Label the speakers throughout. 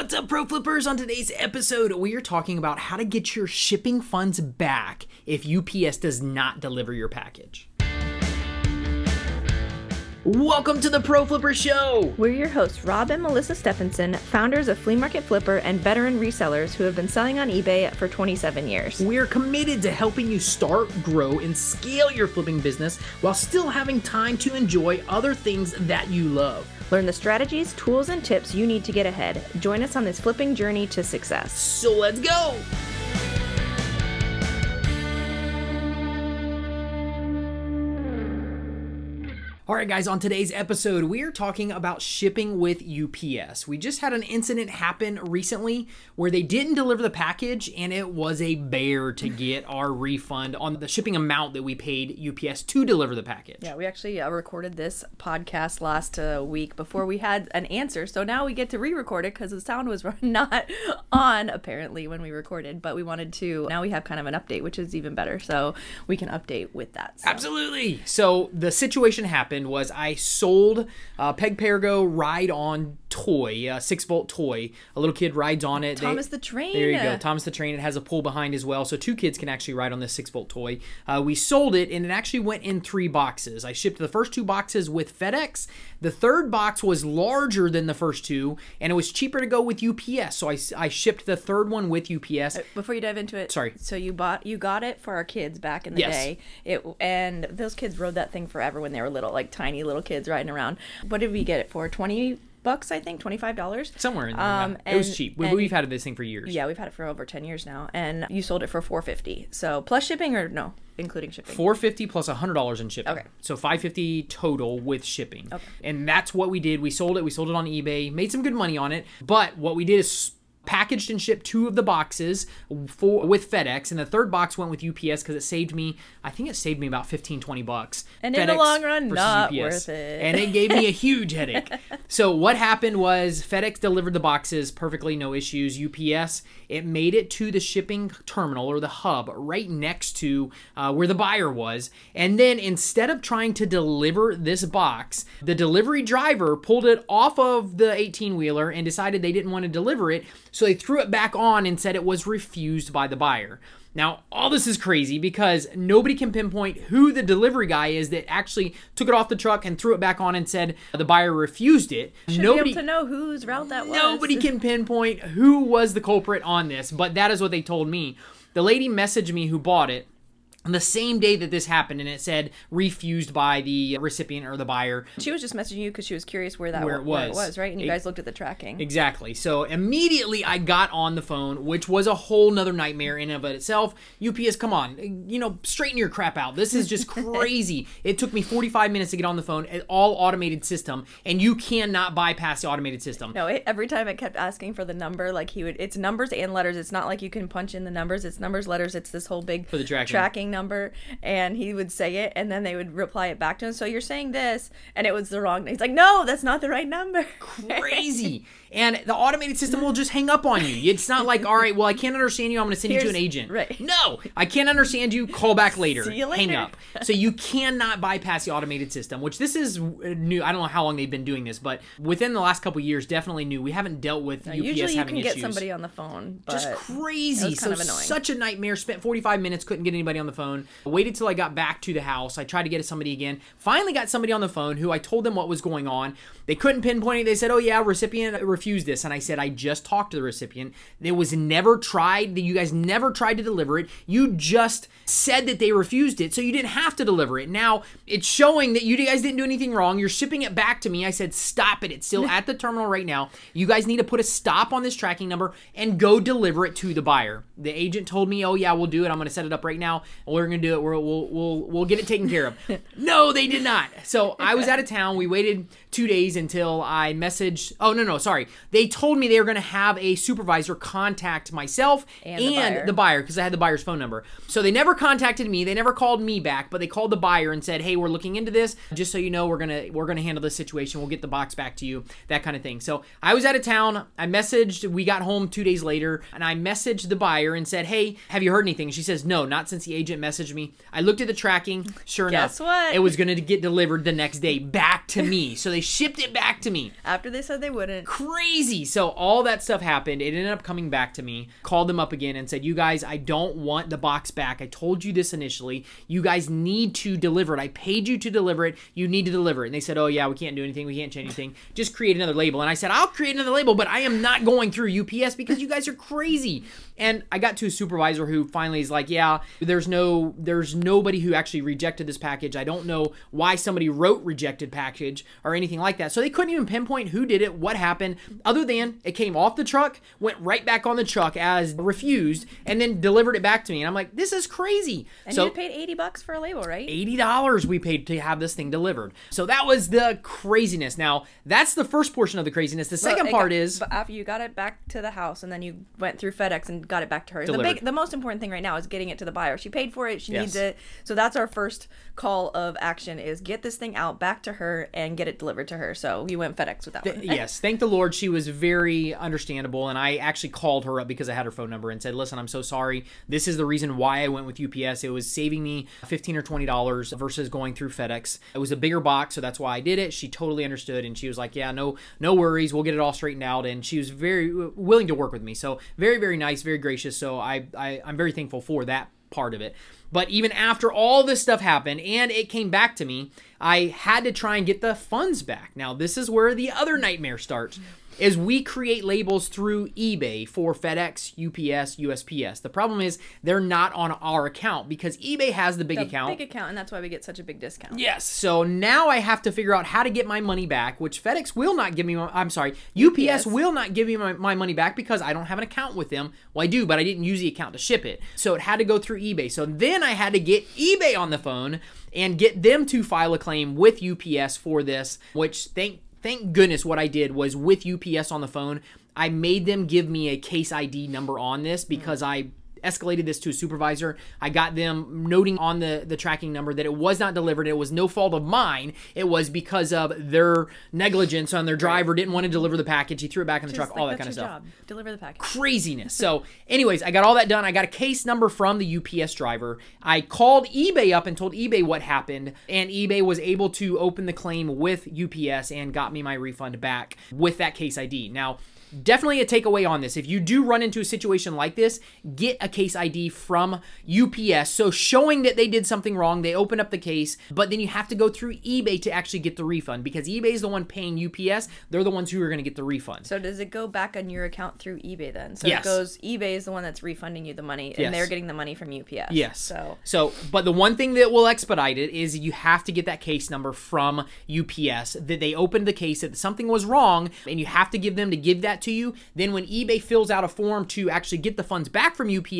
Speaker 1: What's up, Pro Flippers? On today's episode, we are talking about how to get your shipping funds back if UPS does not deliver your package. Welcome to the Pro Flipper Show!
Speaker 2: We're your hosts, Rob and Melissa Stephenson, founders of Flea Market Flipper and veteran resellers who have been selling on eBay for 27 years.
Speaker 1: We're committed to helping you start, grow, and scale your flipping business while still having time to enjoy other things that you love.
Speaker 2: Learn the strategies, tools, and tips you need to get ahead. Join us on this flipping journey to success.
Speaker 1: So let's go! All right, guys, on today's episode, we are talking about shipping with UPS. We just had an incident happen recently where they didn't deliver the package, and it was a bear to get our refund on the shipping amount that we paid UPS to deliver the package.
Speaker 2: Yeah, we actually uh, recorded this podcast last uh, week before we had an answer. So now we get to re record it because the sound was not on, apparently, when we recorded. But we wanted to, now we have kind of an update, which is even better. So we can update with that. So.
Speaker 1: Absolutely. So the situation happened was I sold uh, Peg Perego Ride On toy, a six volt toy. A little kid rides on it.
Speaker 2: Thomas the Train.
Speaker 1: There you go, Thomas the Train. It has a pull behind as well, so two kids can actually ride on this six volt toy. Uh, we sold it, and it actually went in three boxes. I shipped the first two boxes with FedEx. The third box was larger than the first two, and it was cheaper to go with UPS. So I, I shipped the third one with UPS.
Speaker 2: Before you dive into it,
Speaker 1: Sorry.
Speaker 2: So you bought you got it for our kids back in the
Speaker 1: Yes.
Speaker 2: day. It and those kids rode that thing forever when they were little, like tiny little kids riding around. What did we get it for? Twenty bucks, I think, twenty five dollars.
Speaker 1: Somewhere in there.
Speaker 2: Um,
Speaker 1: yeah. it was cheap. We,
Speaker 2: and-
Speaker 1: we've had this thing for years.
Speaker 2: Yeah, we've had it for over ten years now, and you sold it for four fifty. So plus shipping or no, including shipping.
Speaker 1: Four fifty plus a hundred dollars in shipping.
Speaker 2: Okay.
Speaker 1: So five fifty total with shipping. Okay. And that's what we did. We sold it. We sold it on eBay. Made some good money on it. But what we did is packaged and shipped two of the boxes for with FedEx, and the third box went with UPS because it saved me. I think it saved me about 15, 20 bucks.
Speaker 2: And in the long run, not worth it.
Speaker 1: And it gave me a huge headache. So what happened was FedEx delivered the boxes perfectly, no issues. UPS it made it to the shipping terminal or the hub right next to uh, where the buyer was, and then instead of trying to deliver this box, the delivery driver pulled it off of the 18 wheeler and decided they didn't want to deliver it, so they threw it back on and said it was refused by the buyer. Now, all this is crazy because nobody can pinpoint who the delivery guy is that actually took it off the truck and threw it back on and said the buyer refused it.
Speaker 2: Should
Speaker 1: nobody
Speaker 2: to know whose route that was.
Speaker 1: Nobody can pinpoint who was the culprit on this, but that is what they told me. The lady messaged me who bought it on the same day that this happened, and it said refused by the recipient or the buyer.
Speaker 2: She was just messaging you because she was curious where that
Speaker 1: Where it
Speaker 2: where it
Speaker 1: was.
Speaker 2: was, right? And you
Speaker 1: It-
Speaker 2: guys looked at the tracking.
Speaker 1: Exactly. So immediately I got on the phone, which was a whole nother nightmare in and of itself. UPS, come on, you know, straighten your crap out. This is just crazy. it took me 45 minutes to get on the phone, an all automated system, and you cannot bypass the automated system.
Speaker 2: No, it, every time it kept asking for the number, like he would, it's numbers and letters. It's not like you can punch in the numbers. It's numbers, letters. It's this whole big
Speaker 1: For the tracking.
Speaker 2: Number, and he would say it, and then they would reply it back to him. So you're saying this, and it was the wrong. He's like, no, that's not the right number.
Speaker 1: crazy. And the automated system will just hang up on you. It's not like, all right, well, I can't understand you. I'm going to send you to an agent.
Speaker 2: right.
Speaker 1: No, I can't understand you. Call back later.
Speaker 2: See you later.
Speaker 1: Hang up. So you cannot bypass the automated system, which this is new. I don't know how long they've been doing this, but within the last couple years, definitely new. We haven't dealt with UPS
Speaker 2: Usually you
Speaker 1: having
Speaker 2: can get
Speaker 1: issues.
Speaker 2: somebody on the phone, but
Speaker 1: just crazy. so
Speaker 2: kind of annoying.
Speaker 1: such a nightmare. Spent 45 minutes, couldn't get anybody on the phone. Waited till I got back to the house. I tried to get somebody again. Finally got somebody on the phone who I told them what was going on. They couldn't pinpoint it. They said, "Oh yeah, recipient refused this." And I said, "I just talked to the recipient. It was never tried. That you guys never tried to deliver it. You just said that they refused it, so you didn't have to deliver it. Now it's showing that you guys didn't do anything wrong. You're shipping it back to me." I said, "Stop it. It's still at the terminal right now. You guys need to put a stop on this tracking number and go deliver it to the buyer." The agent told me, "Oh yeah, we'll do it. I'm going to set it up right now. We're going to do it. We're, we'll we'll we'll get it taken care of." no, they did not. So I was out of town. We waited two days until I messaged. Oh no no sorry. They told me they were going to have a supervisor contact myself
Speaker 2: And the buyer.
Speaker 1: the buyer because I had the buyer's phone number. So they never contacted me. They never called me back, but they called the buyer and said, "Hey, we're looking into this. Just so you know, we're gonna we're gonna handle this situation. We'll get the box back to you. That kind of thing." So I was out of town. I messaged. We got home two days later, and I messaged the buyer and said, "Hey, have you heard anything?" She says, "No, not since the agent messaged me." I looked at the tracking. Sure
Speaker 2: Guess
Speaker 1: enough,
Speaker 2: what?
Speaker 1: it was gonna get delivered the next day back to me. So they shipped it back to me.
Speaker 2: After they said they wouldn't.
Speaker 1: crazy. So all that stuff happened. It ended up coming back to me. Called them up again and said, "You guys, I don't want the box back. I told you this initially. You guys need to deliver it. I paid you to deliver it. You need to deliver it." And they said, "Oh yeah, we can't do anything. We can't change anything. Just create another label." And I said, "I'll create another label, but I am not going through UPS because you guys are crazy." And I got to a supervisor who finally is like, "Yeah, there's no there's nobody who actually rejected this package. I don't know why somebody wrote rejected package or anything like that." So they couldn't even pinpoint who did it, what happened, other than it came off the truck, went right back on the truck as refused, and then delivered it back to me. And I'm like, "This is crazy."
Speaker 2: And
Speaker 1: so
Speaker 2: you paid 80 bucks for a label, right?
Speaker 1: eighty dollars we paid to have this thing delivered. So that was the craziness. Now that's the first portion of the craziness. The second
Speaker 2: It
Speaker 1: part
Speaker 2: got-
Speaker 1: is
Speaker 2: but after you got it back to the house and then you went through FedEx and got it back to her. The big, the most important thing right now is getting it to the buyer. She paid for it. She
Speaker 1: Yes.
Speaker 2: needs it. So that's our first call of action: is get this thing out back to her and get it delivered to her. So we went FedEx with that one.
Speaker 1: yes, thank the Lord, she was very understandable, and I actually called her up because I had her phone number and said, "Listen, I'm so sorry. This is the reason why I went with UPS. It was saving me fifteen or twenty dollars versus going through FedEx. It was a bigger box, so that's why I did it." She totally understood, and she was like, "Yeah, no, no worries. We'll get it all straightened out." And she was very willing to work with me. So very, very nice, very gracious. So I, I I'm very thankful for that part of it. But even after all this stuff happened and it came back to me, I had to try and get the funds back. Now, this is where the other nightmare starts. Is we create labels through eBay for FedEx, UPS, USPS. The problem is they're not on our account because eBay has the big
Speaker 2: The
Speaker 1: account.
Speaker 2: big account, and that's why we get such a big discount.
Speaker 1: Yes. So now I have to figure out how to get my money back, which FedEx will not give me. My, I'm sorry, UPS,
Speaker 2: UPS.
Speaker 1: will not give me my, my money back because I don't have an account with them. Well, I do, but I didn't use the account to ship it. So it had to go through eBay. So then I had to get eBay on the phone and get them to file a claim with UPS for this, which thank thank goodness what I did was with UPS on the phone, I made them give me a case ID number on this because I escalated this to a supervisor. I got them noting on the the tracking number that it was not delivered. It was no fault of mine. It was because of their negligence on their driver didn't want to deliver the package. He threw it back in the
Speaker 2: Just
Speaker 1: truck, all
Speaker 2: like,
Speaker 1: that kind of stuff
Speaker 2: Job. Deliver the package.
Speaker 1: craziness. So, anyways, I got all that done. I got a case number from the UPS driver. I called eBay up and told eBay what happened, and eBay was able to open the claim with UPS and got me my refund back with that case ID. Now, Definitely a takeaway on this. If you do run into a situation like this, get a case ID from UPS. So showing that they did something wrong, they open up the case, but then you have to go through eBay to actually get the refund because eBay is the one paying UPS. They're the ones who are going to get the refund.
Speaker 2: So does it go back on your account through eBay then? So
Speaker 1: Yes.
Speaker 2: it goes eBay is the one that's refunding you the money,
Speaker 1: Yes.
Speaker 2: and they're getting the money from UPS.
Speaker 1: Yes.
Speaker 2: So
Speaker 1: so, but the one thing that will expedite it is you have to get that case number from UPS that they opened the case that something was wrong, and you have to give them to give that to you. Then when eBay fills out a form to actually get the funds back from UPS,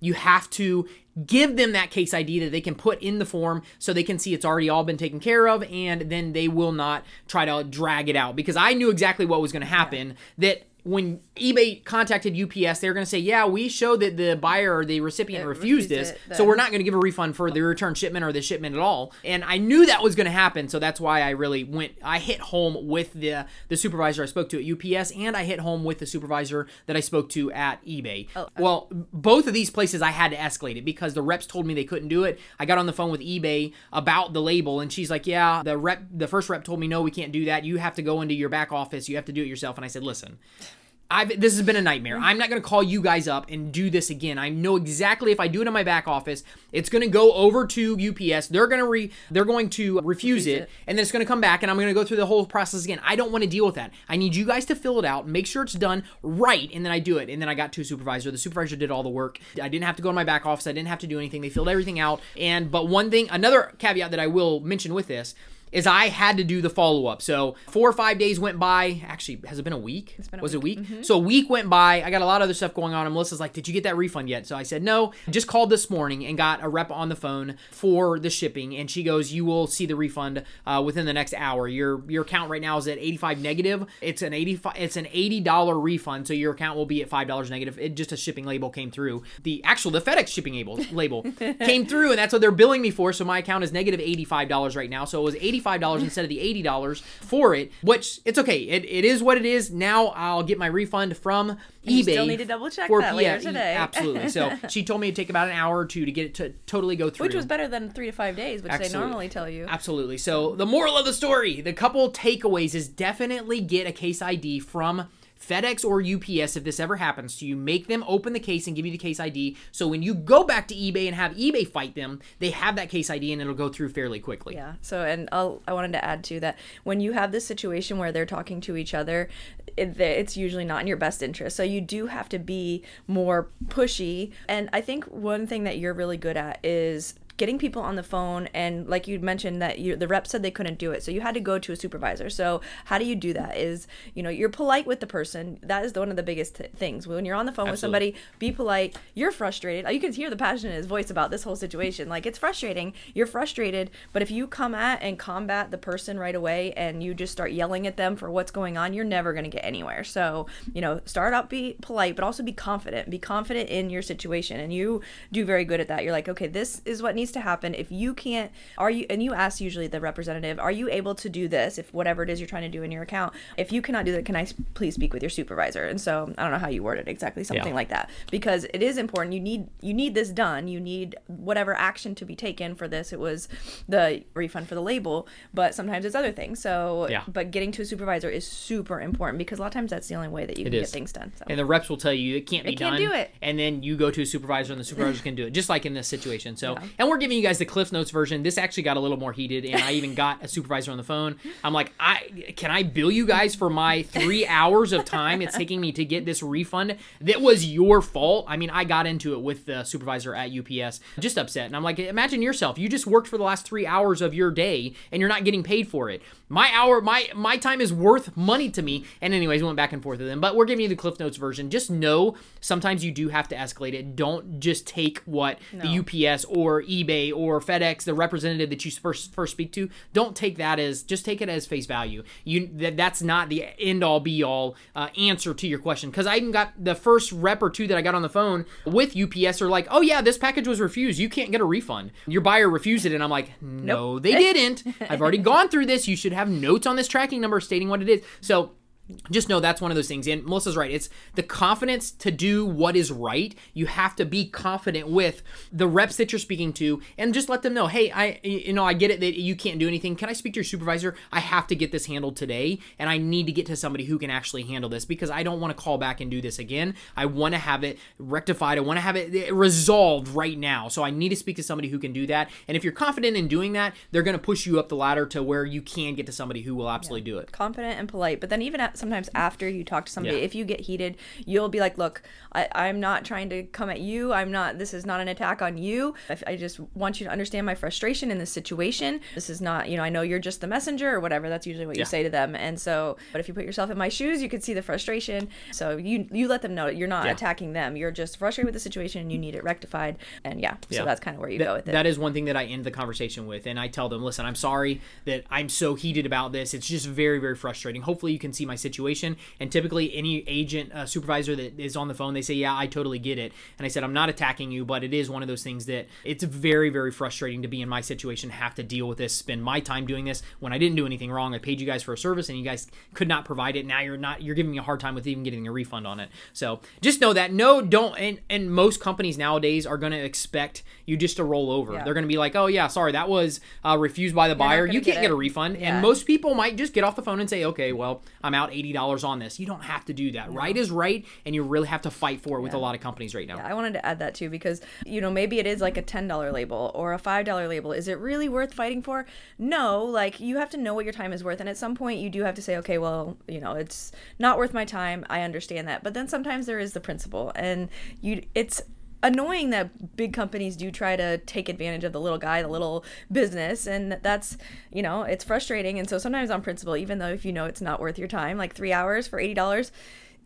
Speaker 1: you have to give them that case ID that they can put in the form so they can see it's already all been taken care of and then they will not try to drag it out. Because I knew exactly what was going to happen that when eBay contacted UPS, they were going to say, "Yeah, we showed that the buyer or the recipient
Speaker 2: It
Speaker 1: refused
Speaker 2: refused
Speaker 1: this,
Speaker 2: it,
Speaker 1: so we're not going to give a refund for the return shipment or the shipment at all." And I knew that was going to happen, so that's why I really went. I hit home with the the supervisor I spoke to at UPS, and I hit home with the supervisor that I spoke to at eBay.
Speaker 2: Oh,
Speaker 1: well, both of these places I had to escalate it because the reps told me they couldn't do it. I got on the phone with eBay about the label, and she's like, "Yeah, the rep, the first rep told me no, we can't do that. You have to go into your back office. You have to do it yourself." And I said, "Listen." I've, this has been a nightmare. I'm not going to call you guys up and do this again. I know exactly if I do it in my back office, it's going to go over to UPS. They're going to re, they're going to refuse,
Speaker 2: Refuse
Speaker 1: it,
Speaker 2: it.
Speaker 1: and then it's going to come back, and I'm going to go through the whole process again. I don't want to deal with that. I need you guys to fill it out, make sure it's done right, and then I do it. And then I got to a supervisor. The supervisor did all the work. I didn't have to go to my back office. I didn't have to do anything. They filled everything out. And but one thing, another caveat that I will mention with this is I had to do the follow up. So four or five days went by. Actually, has it been a week?
Speaker 2: It's been a
Speaker 1: Was it a week? So a week went by. I got a lot of other stuff going on. And Melissa's like, "Did you get that refund yet?" So I said, "No." Just called this morning and got a rep on the phone for the shipping, and she goes, "You will see the refund uh, within the next hour. Your your account right now is at 85 negative. It's an 85. It's an 80 dollar refund, so your account will be at five dollars negative. It just a shipping label came through. The actual the FedEx shipping label label came through, and that's what they're billing me for. So my account is negative 85 dollars right now. So it was 85 $95 instead of the $80 for it, which it's okay. It, it is what it is. Now I'll get my refund from
Speaker 2: you
Speaker 1: eBay.
Speaker 2: still need to double check
Speaker 1: for-
Speaker 2: that later today.
Speaker 1: Absolutely. So she told me it'd take about an hour or two to get it to totally go through.
Speaker 2: Which was better than three to five days, which they normally tell you.
Speaker 1: Absolutely. So the moral of the story, the couple takeaways is definitely get a case ID from FedEx or UPS if this ever happens to you. Make them open the case and give you the case ID. So when you go back to eBay and have eBay fight them, they have that case ID and it'll go through fairly quickly.
Speaker 2: Yeah. So, and I'll, I wanted to add to that when you have this situation where they're talking to each other, it, it's usually not in your best interest. So you do have to be more pushy. And I think one thing that you're really good at is getting people on the phone and like you mentioned that you the rep said they couldn't do it so you had to go to a supervisor. So how do you do that is you know you're polite with the person. That is the, one of the biggest th- things. When you're on the phone with somebody be polite. You're frustrated. You can hear the passion in his voice about this whole situation. Like it's frustrating. You're frustrated but if you come at and combat the person right away and you just start yelling at them for what's going on you're never going to get anywhere. So you know start out be polite but also be confident. Be confident in your situation and you do very good at that. You're like okay this is what needs to happen if you can't are you and you ask usually the representative are you able to do this if whatever it is you're trying to do in your account if you cannot do that can I please speak with your supervisor and so i don't know how you word it exactly something
Speaker 1: Yeah.
Speaker 2: like that because it is important you need you need this done you need whatever action to be taken for this it was the refund for the label but sometimes it's other things so
Speaker 1: Yeah.
Speaker 2: but getting to a supervisor is super important because a lot of times that's the only way that you can
Speaker 1: is.
Speaker 2: get things done so
Speaker 1: And the reps will tell you it can't be
Speaker 2: They can't
Speaker 1: done.
Speaker 2: do it.
Speaker 1: And then you go to a supervisor and the supervisor can do it, just like in this situation. So, and we're giving you guys the Cliff Notes version. This actually got a little more heated, and I even got a supervisor on the phone. I'm like, I can I bill you guys for my three hours of time it's taking me to get this refund? That was your fault. I mean, I got into it with the supervisor at UPS, just upset, and I'm like, imagine yourself. You just worked for the last three hours of your day, and you're not getting paid for it. My hour, my my time is worth money to me. And anyways, we went back and forth with them. But we're giving you the Cliff Notes version. Just know sometimes you do have to escalate it. Don't just take what the UPS or eBay or FedEx, the representative that you first first speak to, don't take that as just take it as face value. You that that's not the end all be all uh, answer to your question. Because I even got the first rep or two that I got on the phone with UPS are like, oh yeah, this package was refused. You can't get a refund. Your buyer refused it, and I'm like, no, they didn't. I've already gone through this. You should have notes on this tracking number stating what it is. So just know that's one of those things. And Melissa's right. It's the confidence to do what is right. You have to be confident with the reps that you're speaking to and just let them know, hey, I, you know, I get it that you can't do anything. Can I speak to your supervisor? I have to get this handled today and I need to get to somebody who can actually handle this because I don't want to call back and do this again. I want to have it rectified. I want to have it resolved right now. So I need to speak to somebody who can do that. And if you're confident in doing that, they're going to push you up the ladder to where you can get to somebody who will absolutely do it.
Speaker 2: confident and polite. But then even at, sometimes after you talk to somebody,
Speaker 1: Yeah.
Speaker 2: if you get heated, you'll be like, "Look, I, I'm not trying to come at you. I'm not. This is not an attack on you. I, I just want you to understand my frustration in this situation. This is not, you know, I know you're just the messenger or whatever. That's usually what you say to them. And so, but if you put yourself in my shoes, you could see the frustration. So you you let them know that you're not
Speaker 1: Yeah.
Speaker 2: attacking them. You're just frustrated with the situation and you need it rectified. And yeah, so that's kind of where you
Speaker 1: That-
Speaker 2: go with it.
Speaker 1: That is one thing that I end the conversation with, and I tell them, "Listen, I'm sorry that I'm so heated about this. It's just very, very frustrating. Hopefully, you can see my situation." And typically, any agent, uh, supervisor that is on the phone, they say, "Yeah, I totally get it." And I said, "I'm not attacking you, but it is one of those things that it's very, very frustrating to be in my situation, have to deal with this, spend my time doing this when I didn't do anything wrong. I paid you guys for a service, and you guys could not provide it. Now you're not, you're giving me a hard time with even getting a refund on it. So just know that. No, don't. And and most companies nowadays are going to expect you just to roll over.
Speaker 2: Yeah.
Speaker 1: They're going to be like, oh yeah, sorry, that was uh, refused by the buyer.
Speaker 2: gonna
Speaker 1: You can't get,
Speaker 2: it.
Speaker 1: a refund.
Speaker 2: Yeah.
Speaker 1: And most people might just get off the phone and say, okay, well, I'm out eighty dollars on this. You don't have to do that. Right is right, and you really have to fight for it with a lot of companies right now.
Speaker 2: Yeah, I wanted to add that too because you know maybe it is like a ten dollar label or a five dollar label. Is it really worth fighting for? No, like you have to know what your time is worth, and at some point you do have to say, okay, well, you know, it's not worth my time. I understand that, but then sometimes there is the principle, and you, it's annoying that big companies do try to take advantage of the little guy, the little business, and that's you know it's frustrating. And so sometimes on principle, even though if you know it's not worth your time, like three hours for eighty dollars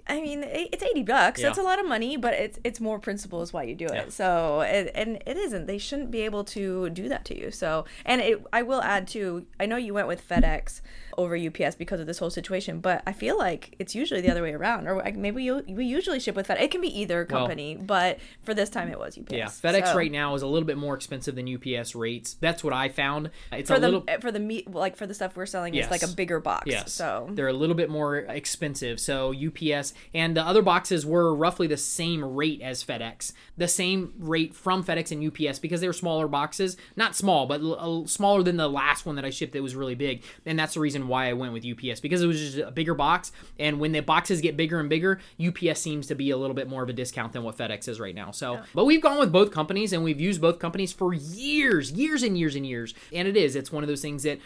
Speaker 2: I mean, it's eighty bucks.
Speaker 1: Yeah.
Speaker 2: That's a lot of money, but it's it's more principle is why you do it.
Speaker 1: Yeah.
Speaker 2: So it, and it isn't. They shouldn't be able to do that to you. So and it, I will add too. I know you went with FedEx over UPS because of this whole situation, but I feel like it's usually the other way around. Or like, maybe you, we usually ship with FedEx. It can be either
Speaker 1: Well-
Speaker 2: company, but for this time it was UPS.
Speaker 1: Yeah, FedEx
Speaker 2: So-
Speaker 1: right now is a little bit more expensive than UPS rates. That's what I found. It's
Speaker 2: for
Speaker 1: a
Speaker 2: the
Speaker 1: little
Speaker 2: for the meat like for the stuff we're selling it's like a bigger box.
Speaker 1: Yes.
Speaker 2: So
Speaker 1: they're a little bit more expensive. So UPS and the other boxes were roughly the same rate as FedEx, the same rate from FedEx and UPS because they were smaller boxes, not small, but l- smaller than the last one that I shipped that was really big. And that's the reason why I went with UPS because it was just a bigger box. And when the boxes get bigger and bigger, UPS seems to be a little bit more of a discount than what FedEx is right now. So, but we've gone with both companies and we've used both companies for years, years and years and years. And it is, it's one of those things that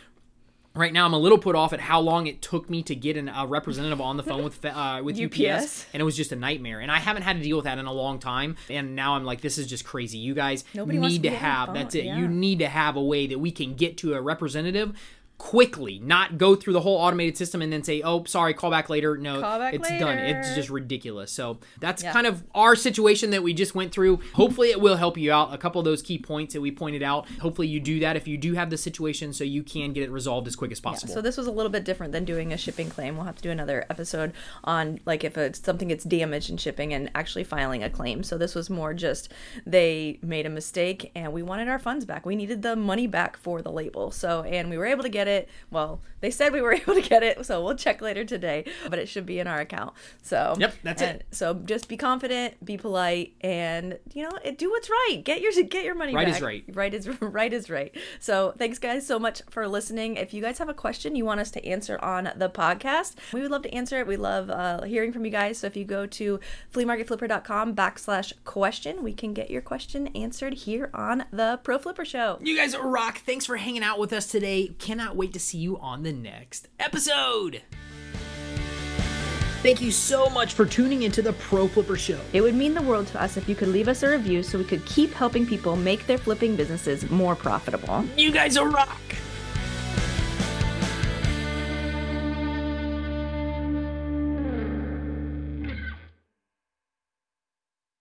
Speaker 1: Right now, I'm a little put off at how long it took me to get an, a representative on the phone with uh, with UPS.
Speaker 2: UPS.
Speaker 1: and it was just a nightmare. And I haven't had to deal with that in a long time. And now I'm like, this is just crazy. You guys
Speaker 2: Nobody
Speaker 1: need
Speaker 2: to
Speaker 1: to
Speaker 2: be on the
Speaker 1: have that's it.
Speaker 2: yeah.
Speaker 1: You need to have a way that we can get to a representative quickly, not go through the whole automated system and then say, "Oh, sorry, call back later." No,
Speaker 2: back
Speaker 1: it's done. It's just ridiculous. So that's
Speaker 2: Yeah.
Speaker 1: kind of our situation that we just went through. Hopefully, it will help you out. A couple of those key points that we pointed out. Hopefully, you do that if you do have the situation, so you can get it resolved as quick as possible.
Speaker 2: So this was a little bit different than doing a shipping claim. We'll have to do another episode on like if it's something gets damaged in shipping and actually filing a claim. So this was more just they made a mistake and we wanted our funds back. We needed the money back for the label. So and we were able to get it. Well, they said we were able to get it, so we'll check later today, but it should be in our account. So
Speaker 1: Yep, that's it.
Speaker 2: So just be confident, be polite, and you know, do what's right. Get your get your money
Speaker 1: Right
Speaker 2: back.
Speaker 1: is right.
Speaker 2: Right is right is right. So thanks guys so much for listening. If you guys have a question you want us to answer on the podcast, we would love to answer it. We love uh, hearing from you guys. So if you go to fleamarketflipper.com backslash question, we can get your question answered here on the Pro Flipper Show.
Speaker 1: You guys rock. Thanks for hanging out with us today. Cannot wait to see you on the next episode. Thank you so much for tuning into the Pro Flipper Show.
Speaker 2: It would mean the world to us if you could leave us a review so we could keep helping people make their flipping businesses more profitable.
Speaker 1: You guys are rock.